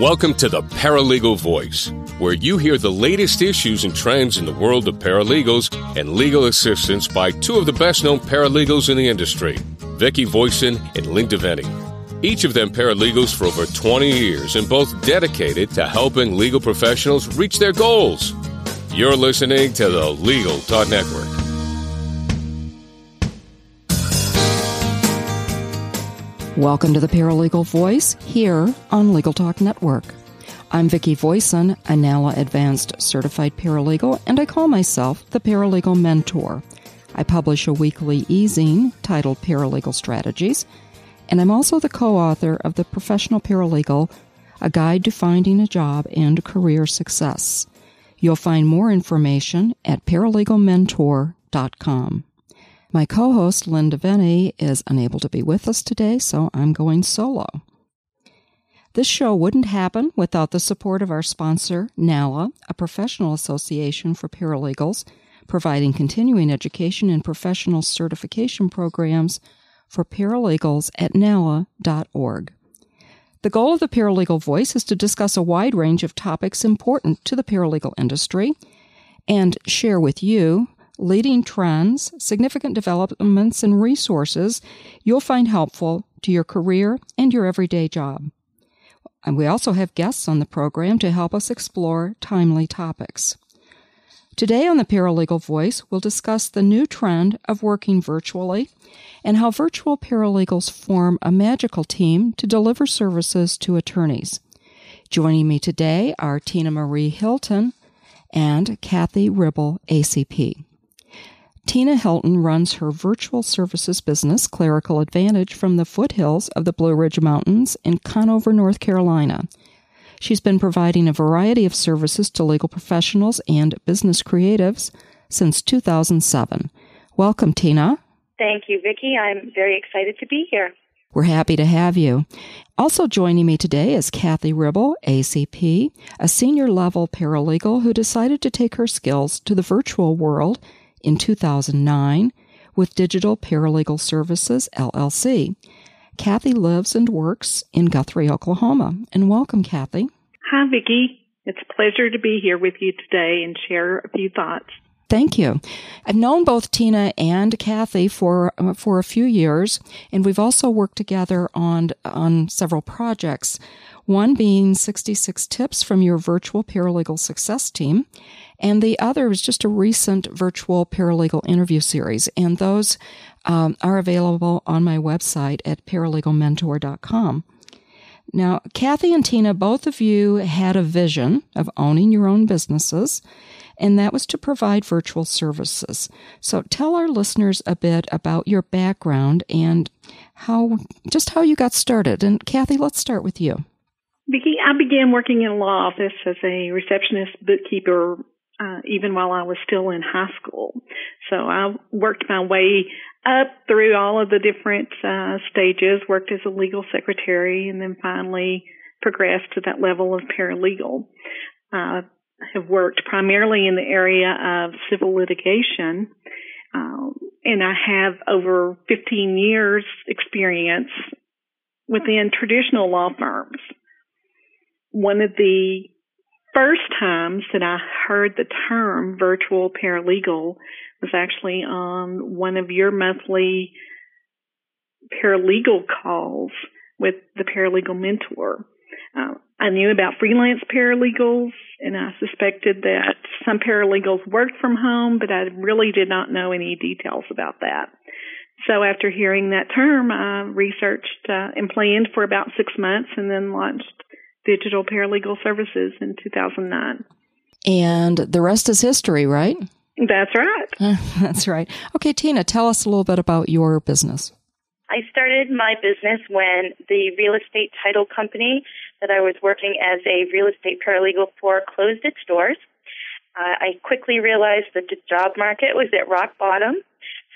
Welcome to the Paralegal Voice, where you hear the latest issues and trends in the world of paralegals and legal assistants by two of the best known paralegals in the industry, Vicki Voisin and Lynne DeVenny. Each of them paralegals for over 20 years and both dedicated to helping legal professionals reach their goals. You're listening to the Legal Talk Network. Welcome to the Paralegal Voice here on Legal Talk Network. I'm Vicki Voisin, a NALA Advanced Certified Paralegal, and I call myself the Paralegal Mentor. I publish a weekly e-zine titled Paralegal Strategies, and I'm also the co-author of The Professional Paralegal, a guide to finding a job and career success. You'll find more information at paralegalmentor.com. My co host, Lynne DeVenny, is unable to be with us today, so I'm going solo. This show wouldn't happen without the support of our sponsor, NALA, a professional association for paralegals, providing continuing education and professional certification programs for paralegals at nala.org. The goal of the Paralegal Voice is to discuss a wide range of topics important to the paralegal industry and share with you leading trends, significant developments, and resources you'll find helpful to your career and your everyday job. And we also have guests on the program to help us explore timely topics. Today on the Paralegal Voice, we'll discuss the new trend of working virtually and how virtual paralegals form a magical team to deliver services to attorneys. Joining me today are Tina Marie Hilton and Cathy Ribble, ACP. Tina Hilton runs her virtual services business, Clerical Advantage, from the foothills of the Blue Ridge Mountains in Conover, North Carolina. She's been providing a variety of services to legal professionals and business creatives since 2007. Welcome, Tina. Thank you, Vicki. I'm very excited to be here. We're happy to have you. Also joining me today is Cathy Ribble, ACP, a senior level paralegal who decided to take her skills to the virtual world in 2009 with Digital Paralegal Services, LLC. Cathy lives and works in Guthrie, Oklahoma. And welcome, Cathy. Hi, Vicki. It's a pleasure to be here with you today and share a few thoughts. Thank you. I've known both Tina and Cathy for uh, for a few years, and we've also worked together on on several projects. One being 66 tips from your virtual paralegal success team, and the other is just a recent virtual paralegal interview series. And those um, are available on my website at paralegalmentor.com. Now, Cathy and Tina, both of you had a vision of owning your own businesses, and that was to provide virtual services. So tell our listeners a bit about your background and how, just how you got started. And Cathy, let's start with you. I began working in a law office as a receptionist, bookkeeper, uh, even while I was still in high school. So I worked my way up through all of the different uh, stages, worked as a legal secretary, and then finally progressed to that level of paralegal. Uh, I have worked primarily in the area of civil litigation, um, and I have over 15 years experience within traditional law firms. One of the first times that I heard the term virtual paralegal was actually on one of your monthly paralegal calls with the paralegal mentor. Uh, I knew about freelance paralegals and I suspected that some paralegals worked from home, but I really did not know any details about that. So after hearing that term, I researched uh, and planned for about six months and then launched digital paralegal services in 2009. And the rest is history, right? That's right. That's right. Okay, Tina, tell us a little bit about your business. I started my business when the real estate title company that I was working as a real estate paralegal for closed its doors. Uh, I quickly realized that the job market was at rock bottom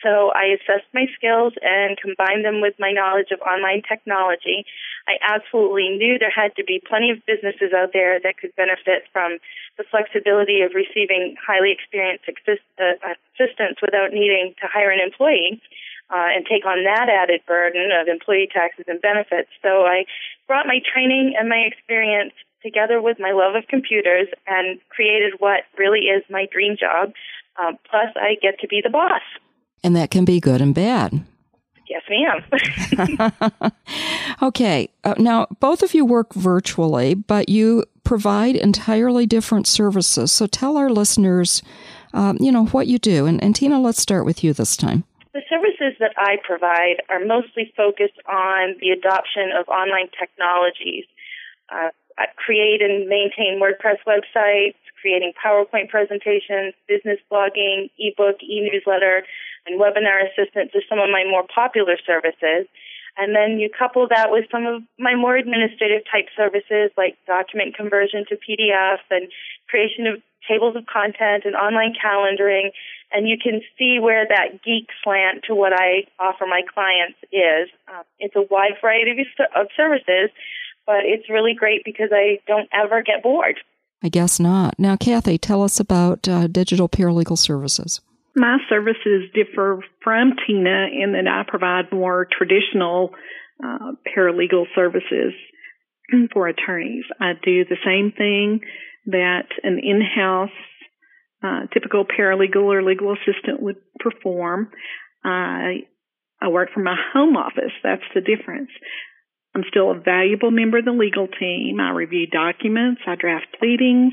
so I assessed my skills and combined them with my knowledge of online technology. I absolutely knew there had to be plenty of businesses out there that could benefit from the flexibility of receiving highly experienced uh, assistants without needing to hire an employee. Uh, and take on that added burden of employee taxes and benefits. So I brought my training and my experience together with my love of computers and created what really is my dream job. Um, plus, I get to be the boss. And that can be good and bad. Yes, ma'am. okay. Uh, now, both of you work virtually, but you provide entirely different services. So tell our listeners, um, you know, what you do. And, and Tina, let's start with you this time. The services that I provide are mostly focused on the adoption of online technologies. Uh, I create and maintain WordPress websites, creating PowerPoint presentations, business blogging, ebook, e-newsletter, and webinar assistance are some of my more popular services. And then you couple that with some of my more administrative type services like document conversion to PDF and creation of tables of content and online calendaring. And you can see where that geek slant to what I offer my clients is. Uh, it's a wide variety of services, but it's really great because I don't ever get bored. I guess not. Now, Cathy, tell us about uh, digital paralegal services. My services differ from Tina in that I provide more traditional uh, paralegal services for attorneys. I do the same thing that an in-house uh, typical paralegal or legal assistant would perform. I I work from my home office. That's the difference. I'm still a valuable member of the legal team. I review documents. I draft pleadings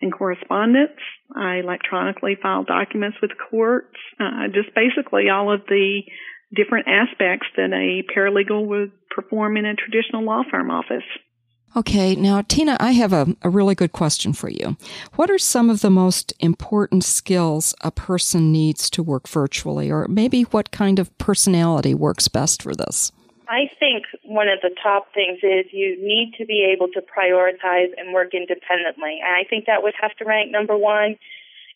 and correspondence. I electronically file documents with courts. Uh, just basically all of the different aspects that a paralegal would perform in a traditional law firm office. Okay, now Tina, I have a, a really good question for you. What are some of the most important skills a person needs to work virtually, or maybe what kind of personality works best for this? I think one of the top things is you need to be able to prioritize and work independently. And I think that would have to rank number one.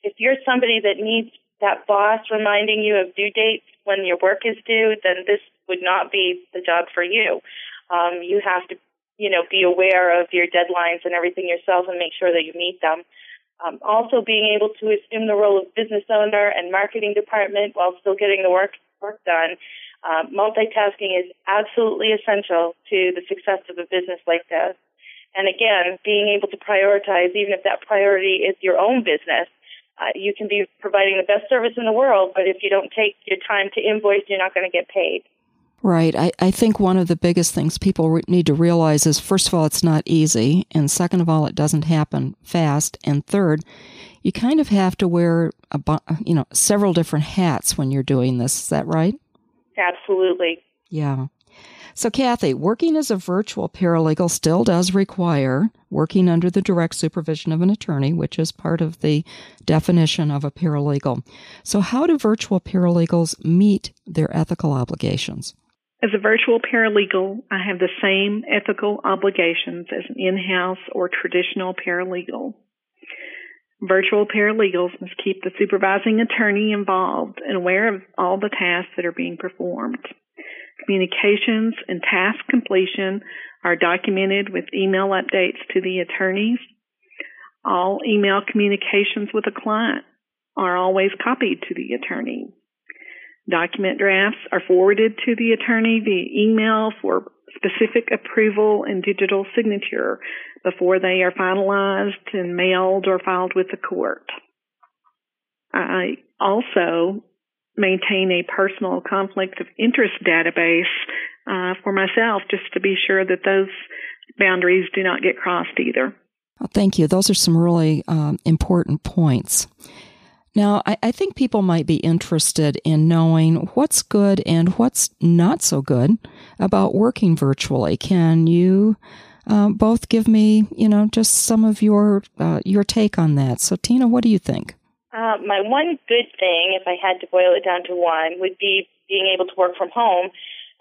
If you're somebody that needs that boss reminding you of due dates when your work is due, then this would not be the job for you. Um, you have to, you know, be aware of your deadlines and everything yourself and make sure that you meet them. Um, also, being able to assume the role of business owner and marketing department while still getting the work work done uh, multitasking is absolutely essential to the success of a business like this. And again, being able to prioritize, even if that priority is your own business, uh, you can be providing the best service in the world, but if you don't take your time to invoice, you're not going to get paid. Right. I, I think one of the biggest things people re- need to realize is first of all, it's not easy. And second of all, it doesn't happen fast. And third, you kind of have to wear, a, you know, several different hats when you're doing this. Is that right? Absolutely. Yeah. So, Cathy, working as a virtual paralegal still does require working under the direct supervision of an attorney, which is part of the definition of a paralegal. So, how do virtual paralegals meet their ethical obligations? As a virtual paralegal, I have the same ethical obligations as an in house or traditional paralegal. Virtual paralegals must keep the supervising attorney involved and aware of all the tasks that are being performed. Communications and task completion are documented with email updates to the attorneys. All email communications with a client are always copied to the attorney. Document drafts are forwarded to the attorney via email for specific approval and digital signature before they are finalized and mailed or filed with the court. I also maintain a personal conflict of interest database uh, for myself just to be sure that those boundaries do not get crossed either. Well, thank you. Those are some really um, important points. Now, I, I, think people might be interested in knowing what's good and what's not so good about working virtually. Can you uh, both give me, you know, just some of your uh, your take on that? So, Tina, what do you think? Uh, my one good thing, if I had to boil it down to one, would be being able to work from home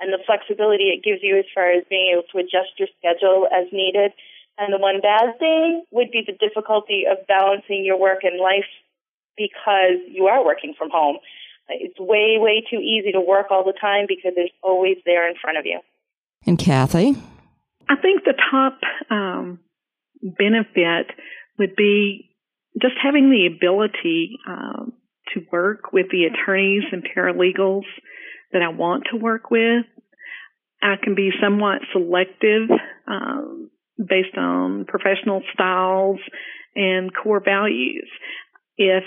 and the flexibility it gives you as far as being able to adjust your schedule as needed. And the one bad thing would be the difficulty of balancing your work and life because you are working from home. It's way, way too easy to work all the time because it's always there in front of you. And Cathy? I think the top um, benefit would be just having the ability um, to work with the attorneys and paralegals that I want to work with. I can be somewhat selective um, based on professional styles and core values. If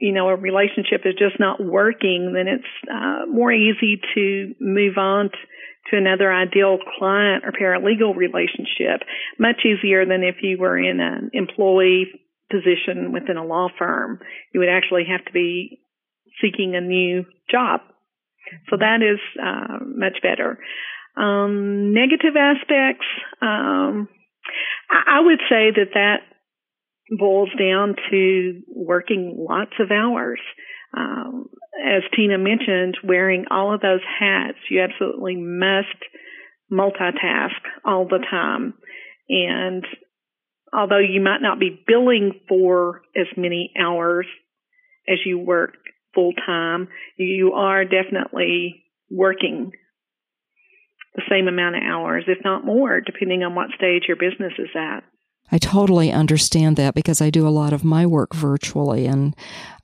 you know a relationship is just not working, then it's uh, more easy to move on to, to another ideal client or paralegal relationship. Much easier than if you were in an employee position within a law firm. You would actually have to be seeking a new job. So that is uh, much better. Um, negative aspects, um, I, I would say that that boils down to working lots of hours. Um, as Tina mentioned, wearing all of those hats, you absolutely must multitask all the time. And although you might not be billing for as many hours as you work full time, you are definitely working the same amount of hours, if not more, depending on what stage your business is at. I totally understand that because I do a lot of my work virtually, and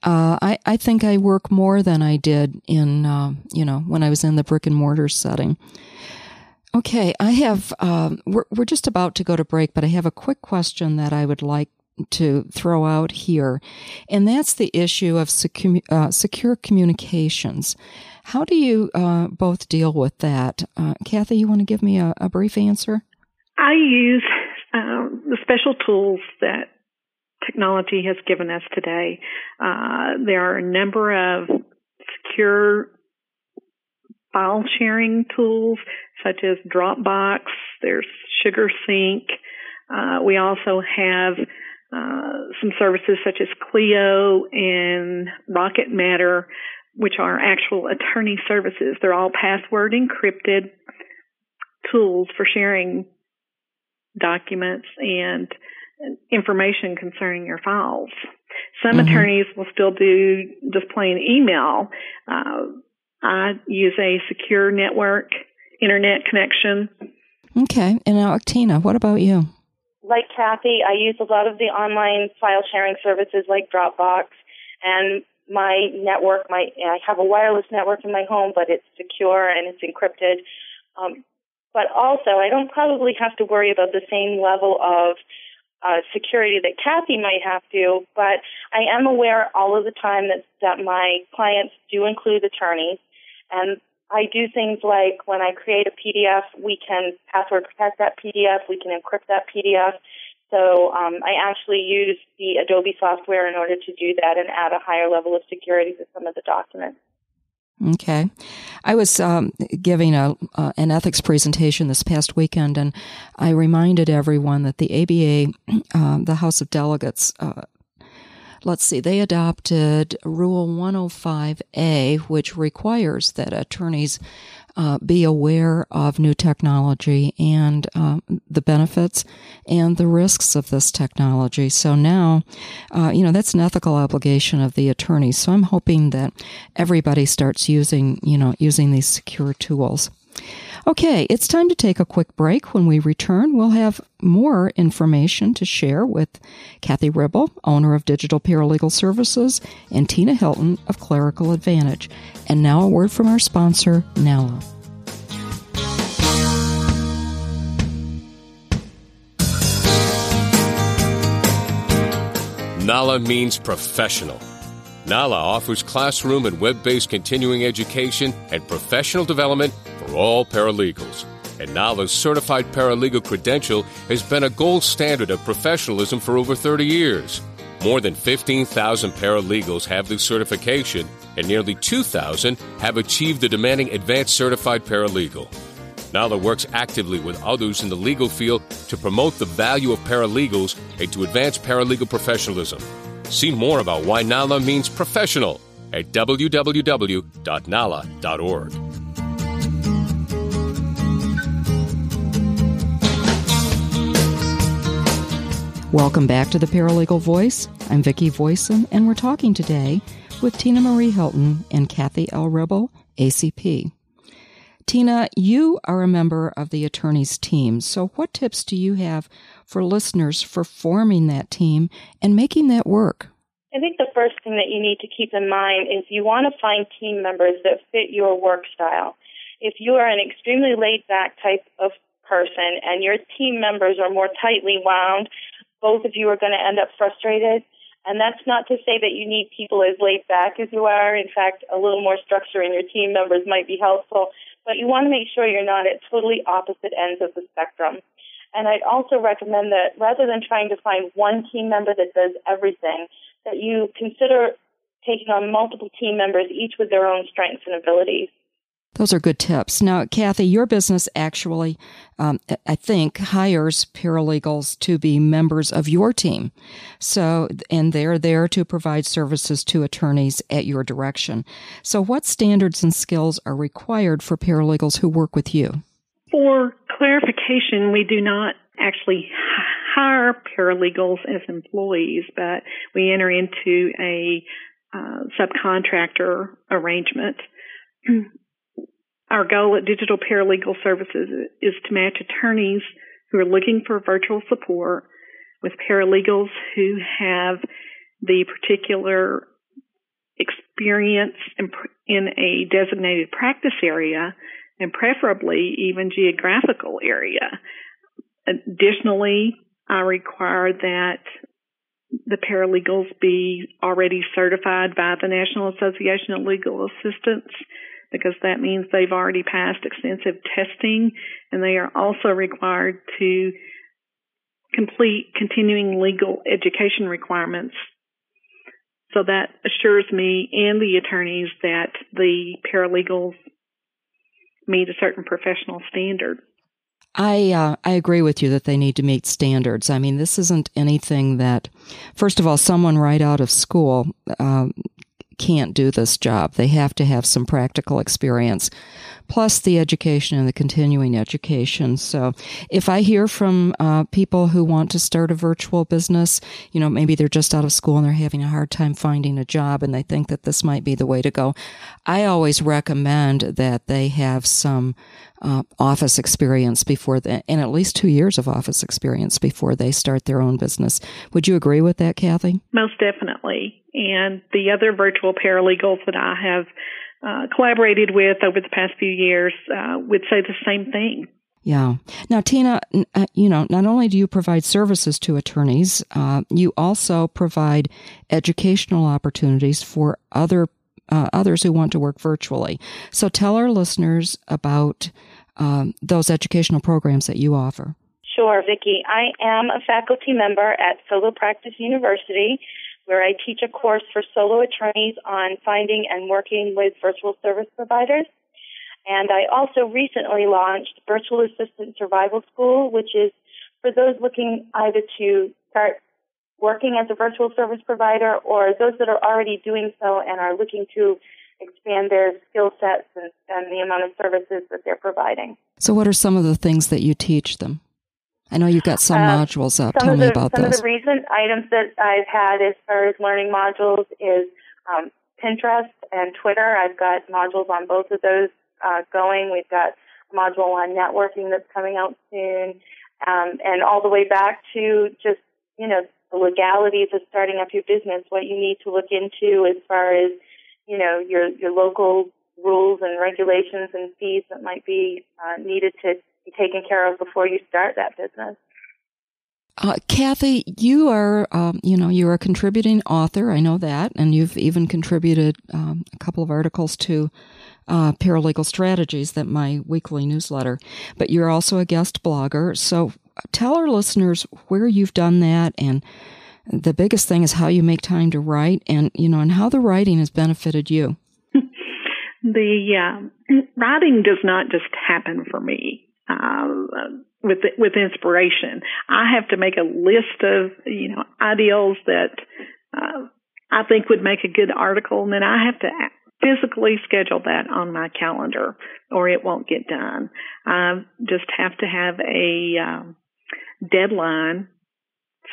uh, I, I think I work more than I did in uh, you know when I was in the brick and mortar setting. Okay, I have um, we're we're just about to go to break, but I have a quick question that I would like to throw out here, and that's the issue of secure, uh, secure communications. How do you uh, both deal with that? Uh, Cathy, you want to give me a, a brief answer? I use um, the special tools that technology has given us today. Uh, there are a number of secure file sharing tools such as Dropbox. There's SugarSync. Uh, we also have uh, some services such as Clio and Rocket Matter, which are actual attorney services. They're all password encrypted tools for sharing documents and information concerning your files. Some mm-hmm. attorneys will still do just plain email. Uh, I use a secure network internet connection. Okay. And now, Tina, what about you? Like Cathy, I use a lot of the online file sharing services like Dropbox and my network, my I have a wireless network in my home, but it's secure and it's encrypted. Um, but also, I don't probably have to worry about the same level of uh, security that Cathy might have to, but I am aware all of the time that, that my clients do include attorneys. And I do things like when I create a PDF, we can password protect that PDF, we can encrypt that PDF. So um, I actually use the Adobe software in order to do that and add a higher level of security to some of the documents. Okay. I was um, giving a uh, an ethics presentation this past weekend, and I reminded everyone that the ABA, uh, the House of Delegates, uh, let's see, they adopted Rule 105A, which requires that attorneys uh, be aware of new technology and uh, the benefits and the risks of this technology. So now, uh, you know, that's an ethical obligation of the attorneys. So I'm hoping that everybody starts using, you know, using these secure tools. Okay, it's time to take a quick break. When we return, we'll have more information to share with Cathy Ribble, owner of Digital Paralegal Services, and Tina Hilton of Clerical Advantage. And now a word from our sponsor, NALA. NALA means professional. NALA offers classroom and web based continuing education and professional development for all paralegals. And NALA's certified paralegal credential has been a gold standard of professionalism for over 30 years. More than 15,000 paralegals have this certification, and nearly 2,000 have achieved the demanding advanced certified paralegal. NALA works actively with others in the legal field to promote the value of paralegals and to advance paralegal professionalism. See more about why NALA means professional at www.nala.org. Welcome back to the Paralegal Voice. I'm Vicki Voisin, and we're talking today with Tina Marie Hilton and Cathy L. Ribble, ACP. Tina, you are a member of the attorney's team. So, what tips do you have for listeners for forming that team and making that work? I think the first thing that you need to keep in mind is you want to find team members that fit your work style. If you are an extremely laid back type of person and your team members are more tightly wound, both of you are going to end up frustrated. And that's not to say that you need people as laid back as you are. In fact, a little more structure in your team members might be helpful. But you want to make sure you're not at totally opposite ends of the spectrum. And I'd also recommend that rather than trying to find one team member that does everything, that you consider taking on multiple team members, each with their own strengths and abilities. Those are good tips. Now, Cathy, your business actually, um, I think, hires paralegals to be members of your team. So, and they're there to provide services to attorneys at your direction. So, what standards and skills are required for paralegals who work with you? For clarification, we do not actually hire paralegals as employees, but we enter into a uh, subcontractor arrangement. Our goal at Digital Paralegal Services is to match attorneys who are looking for virtual support with paralegals who have the particular experience in, a designated practice area and preferably even geographical area. Additionally, I require that the paralegals be already certified by the National Association of Legal Assistants because that means they've already passed extensive testing and they are also required to complete continuing legal education requirements. So that assures me and the attorneys that the paralegals meet a certain professional standard. I uh, I agree with you that they need to meet standards. I mean, this isn't anything that, first of all, someone right out of school um, can't do this job. They have to have some practical experience, plus the education and the continuing education. So, if I hear from uh, people who want to start a virtual business, you know, maybe they're just out of school and they're having a hard time finding a job and they think that this might be the way to go, I always recommend that they have some uh, office experience before the, and at least two years of office experience before they start their own business. Would you agree with that, Cathy? Most definitely. And the other virtual paralegals that I have uh, collaborated with over the past few years uh, would say the same thing. Yeah. Now, Tina, uh, you know, not only do you provide services to attorneys, uh, you also provide educational opportunities for other uh, others who want to work virtually. So, tell our listeners about um, those educational programs that you offer. Sure, Vicki. I am a faculty member at Solo Practice University, where I teach a course for solo attorneys on finding and working with virtual service providers. And I also recently launched Virtual Assistant Survival School, which is for those looking either to start working as a virtual service provider or those that are already doing so and are looking to expand their skill sets and, and the amount of services that they're providing. So, what are some of the things that you teach them? I know you've got some uh, modules up. Tell me the, about some those. Some of the recent items that I've had as far as learning modules is um, Pinterest and Twitter. I've got modules on both of those uh, going. We've got a module on networking that's coming out soon, um, and all the way back to just you know the legalities of starting up your business, what you need to look into as far as you know your your local rules and regulations and fees that might be uh, needed to taken care of before you start that business. Uh, Cathy, you are, um, you know, you're a contributing author. I know that, and you've even contributed um, a couple of articles to uh, Paralegal Strategies, that my weekly newsletter. But you're also a guest blogger. So, tell our listeners where you've done that, and the biggest thing is how you make time to write, and you know, and how the writing has benefited you. the uh, writing does not just happen for me uh, with with inspiration. I have to make a list of you know ideals that uh, I think would make a good article, and then I have to physically schedule that on my calendar, or it won't get done. I just have to have a um, deadline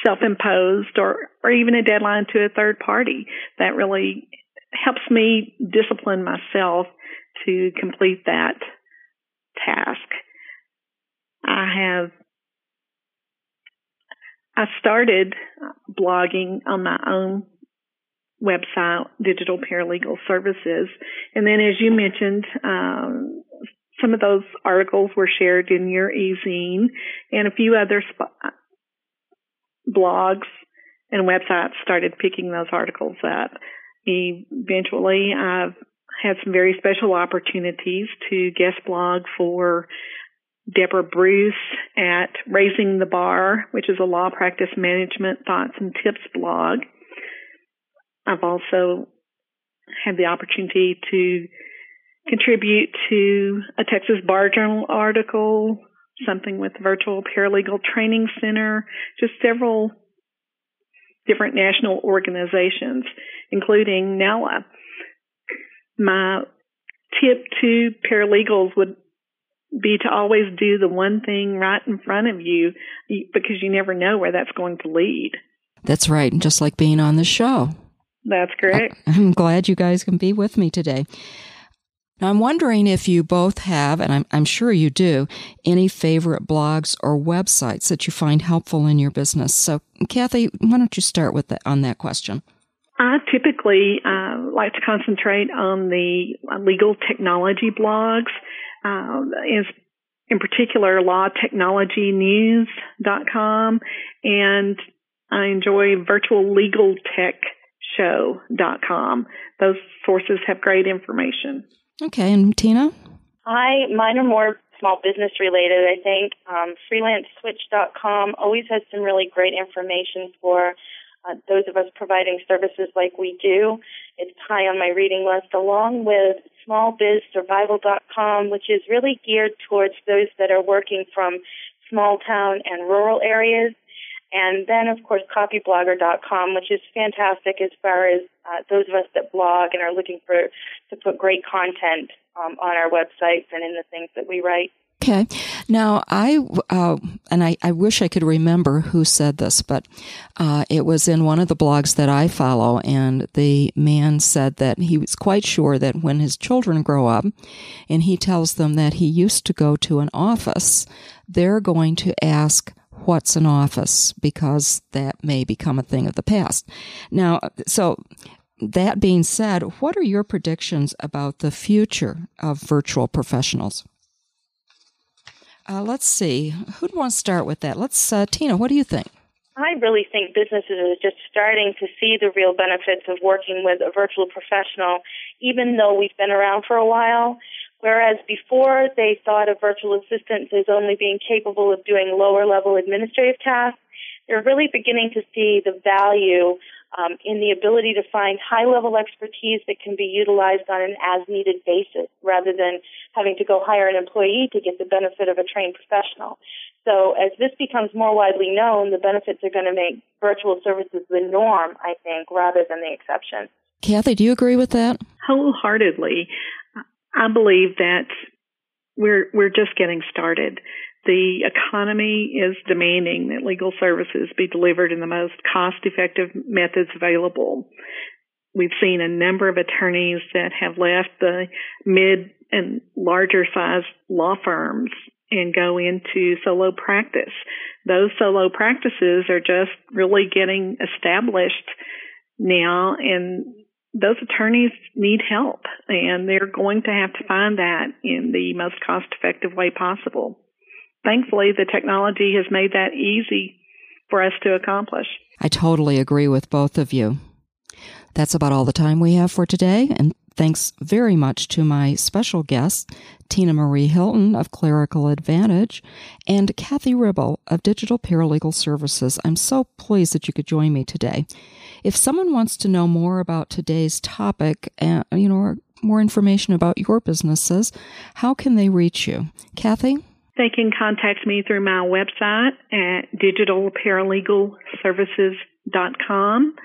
self-imposed or or even a deadline to a third party that really helps me discipline myself to complete that task I have I started blogging on my own website, Digital Paralegal Services, and then as you mentioned, um, some of those articles were shared in your e-zine and a few other sp- blogs and websites started picking those articles up. Eventually, I've had some very special opportunities to guest blog for Deborah Bruce at Raising the Bar, which is a law practice management thoughts and tips blog. I've also had the opportunity to contribute to a Texas Bar Journal article, something with the Virtual Paralegal Training Center, just several different national organizations, including NALA. My tip to paralegals would be to always do the one thing right in front of you because you never know where that's going to lead. That's right, And just like being on the show. That's correct. I'm glad you guys can be with me today. Now, I'm wondering if you both have, and I'm, I'm, sure you do, any favorite blogs or websites that you find helpful in your business. So, Cathy, why don't you start with that, on that question? I typically uh, like to concentrate on the legal technology blogs, uh, in, in particular, lawtechnologynews.com, and I enjoy virtuallegaltechshow.com. Those sources have great information. Okay, and Tina? I mine are more small business related. I think um, freelanceswitch.com always has some really great information for uh, those of us providing services like we do. It's high on my reading list, along with smallbizsurvival.com, which is really geared towards those that are working from small town and rural areas. And then, of course, copyblogger.com, which is fantastic as far as uh, those of us that blog and are looking for to put great content um, on our websites and in the things that we write. Okay. Now, I, uh, and I, I, wish I could remember who said this, but uh, it was in one of the blogs that I follow, and the man said that he was quite sure that when his children grow up and he tells them that he used to go to an office, they're going to ask, what's an office because that may become a thing of the past. Now, so that being said, what are your predictions about the future of virtual professionals? Uh, let's see. Who'd want to start with that? Let's, uh, Tina, what do you think? I really think businesses are just starting to see the real benefits of working with a virtual professional, even though we've been around for a while. Whereas before they thought of virtual assistants as only being capable of doing lower level administrative tasks, they're really beginning to see the value um, in the ability to find high level expertise that can be utilized on an as needed basis rather than having to go hire an employee to get the benefit of a trained professional. So as this becomes more widely known, the benefits are going to make virtual services the norm, I think, rather than the exception. Cathy, do you agree with that? Wholeheartedly. I believe that we're we're just getting started. The economy is demanding that legal services be delivered in the most cost-effective methods available. We've seen a number of attorneys that have left the mid and larger sized law firms and go into solo practice. Those solo practices are just really getting established now and those attorneys need help and they're going to have to find that in the most cost effective way possible. Thankfully, the technology has made that easy for us to accomplish. I totally agree with both of you. That's about all the time we have for today, and thanks very much to my special guests, Tina Marie Hilton of Clerical Advantage and Cathy Ribble of Digital Paralegal Services. I'm so pleased that you could join me today. If someone wants to know more about today's topic, and uh, you know, or more information about your businesses, how can they reach you? Cathy? They can contact me through my website at digitalparalegalservices.com.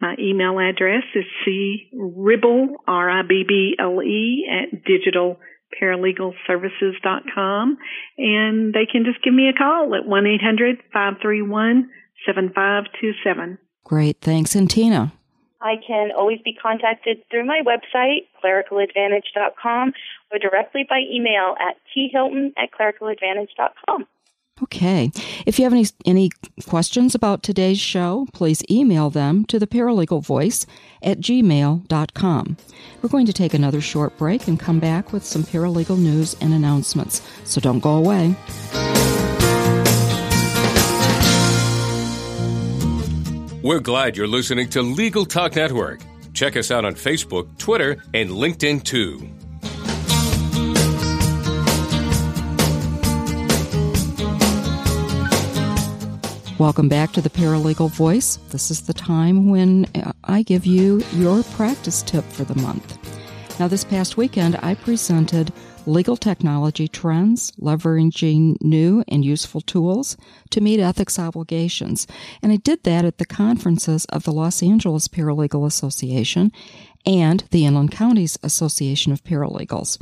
My email address is cribble, R-I-B-B-L-E, at digitalparalegalservices.com. And they can just give me a call at 1-800-531-7527. Great. Thanks. And Tina? I can always be contacted through my website, clericaladvantage.com, or directly by email at thilton at clericaladvantage.com. Okay. If you have any any questions about today's show, please email them to the paralegal voice at gmail.com. We're going to take another short break and come back with some paralegal news and announcements. So don't go away. We're glad you're listening to Legal Talk Network. Check us out on Facebook, Twitter, and LinkedIn too. Welcome back to the Paralegal Voice. This is the time when uh, I give you your practice tip for the month. Now, this past weekend, I presented legal technology trends, leveraging new and useful tools to meet ethics obligations. And I did that at the conferences of the Los Angeles Paralegal Association and the Inland Counties Association of Paralegals.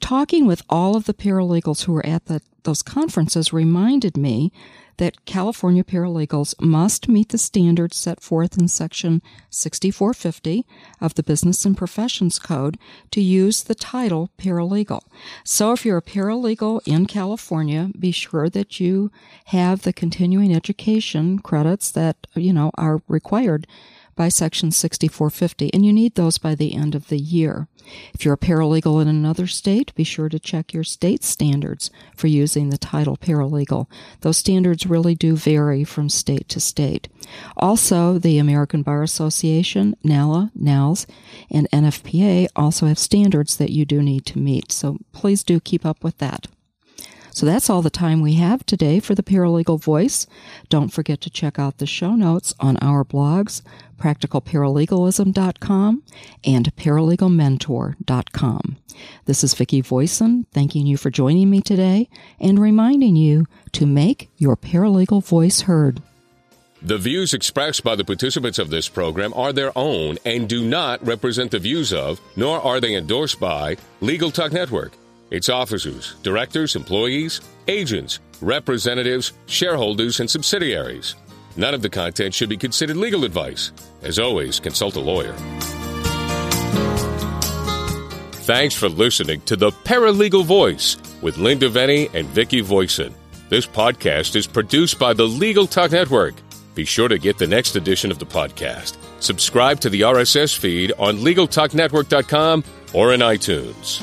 Talking with all of the paralegals who were at the, those conferences reminded me that California paralegals must meet the standards set forth in Section 6450 of the Business and Professions Code to use the title paralegal. So if you're a paralegal in California, be sure that you have the continuing education credits that, you know, are required by Section 6450, and you need those by the end of the year. If you're a paralegal in another state, be sure to check your state standards for using the title paralegal. Those standards really do vary from state to state. Also, the American Bar Association, NALA, NALS, and NFPA also have standards that you do need to meet, so please do keep up with that. So that's all the time we have today for the Paralegal Voice. Don't forget to check out the show notes on our blogs, practicalparalegalism.com and paralegalmentor.com. This is Vicki Voisin thanking you for joining me today and reminding you to make your paralegal voice heard. The views expressed by the participants of this program are their own and do not represent the views of, nor are they endorsed by, Legal Talk Network its officers, directors, employees, agents, representatives, shareholders, and subsidiaries. None of the content should be considered legal advice. As always, consult a lawyer. Thanks for listening to The Paralegal Voice with Lynne DeVenny and Vicki Voisin. This podcast is produced by the Legal Talk Network. Be sure to get the next edition of the podcast. Subscribe to the RSS feed on LegalTalkNetwork.com or in iTunes.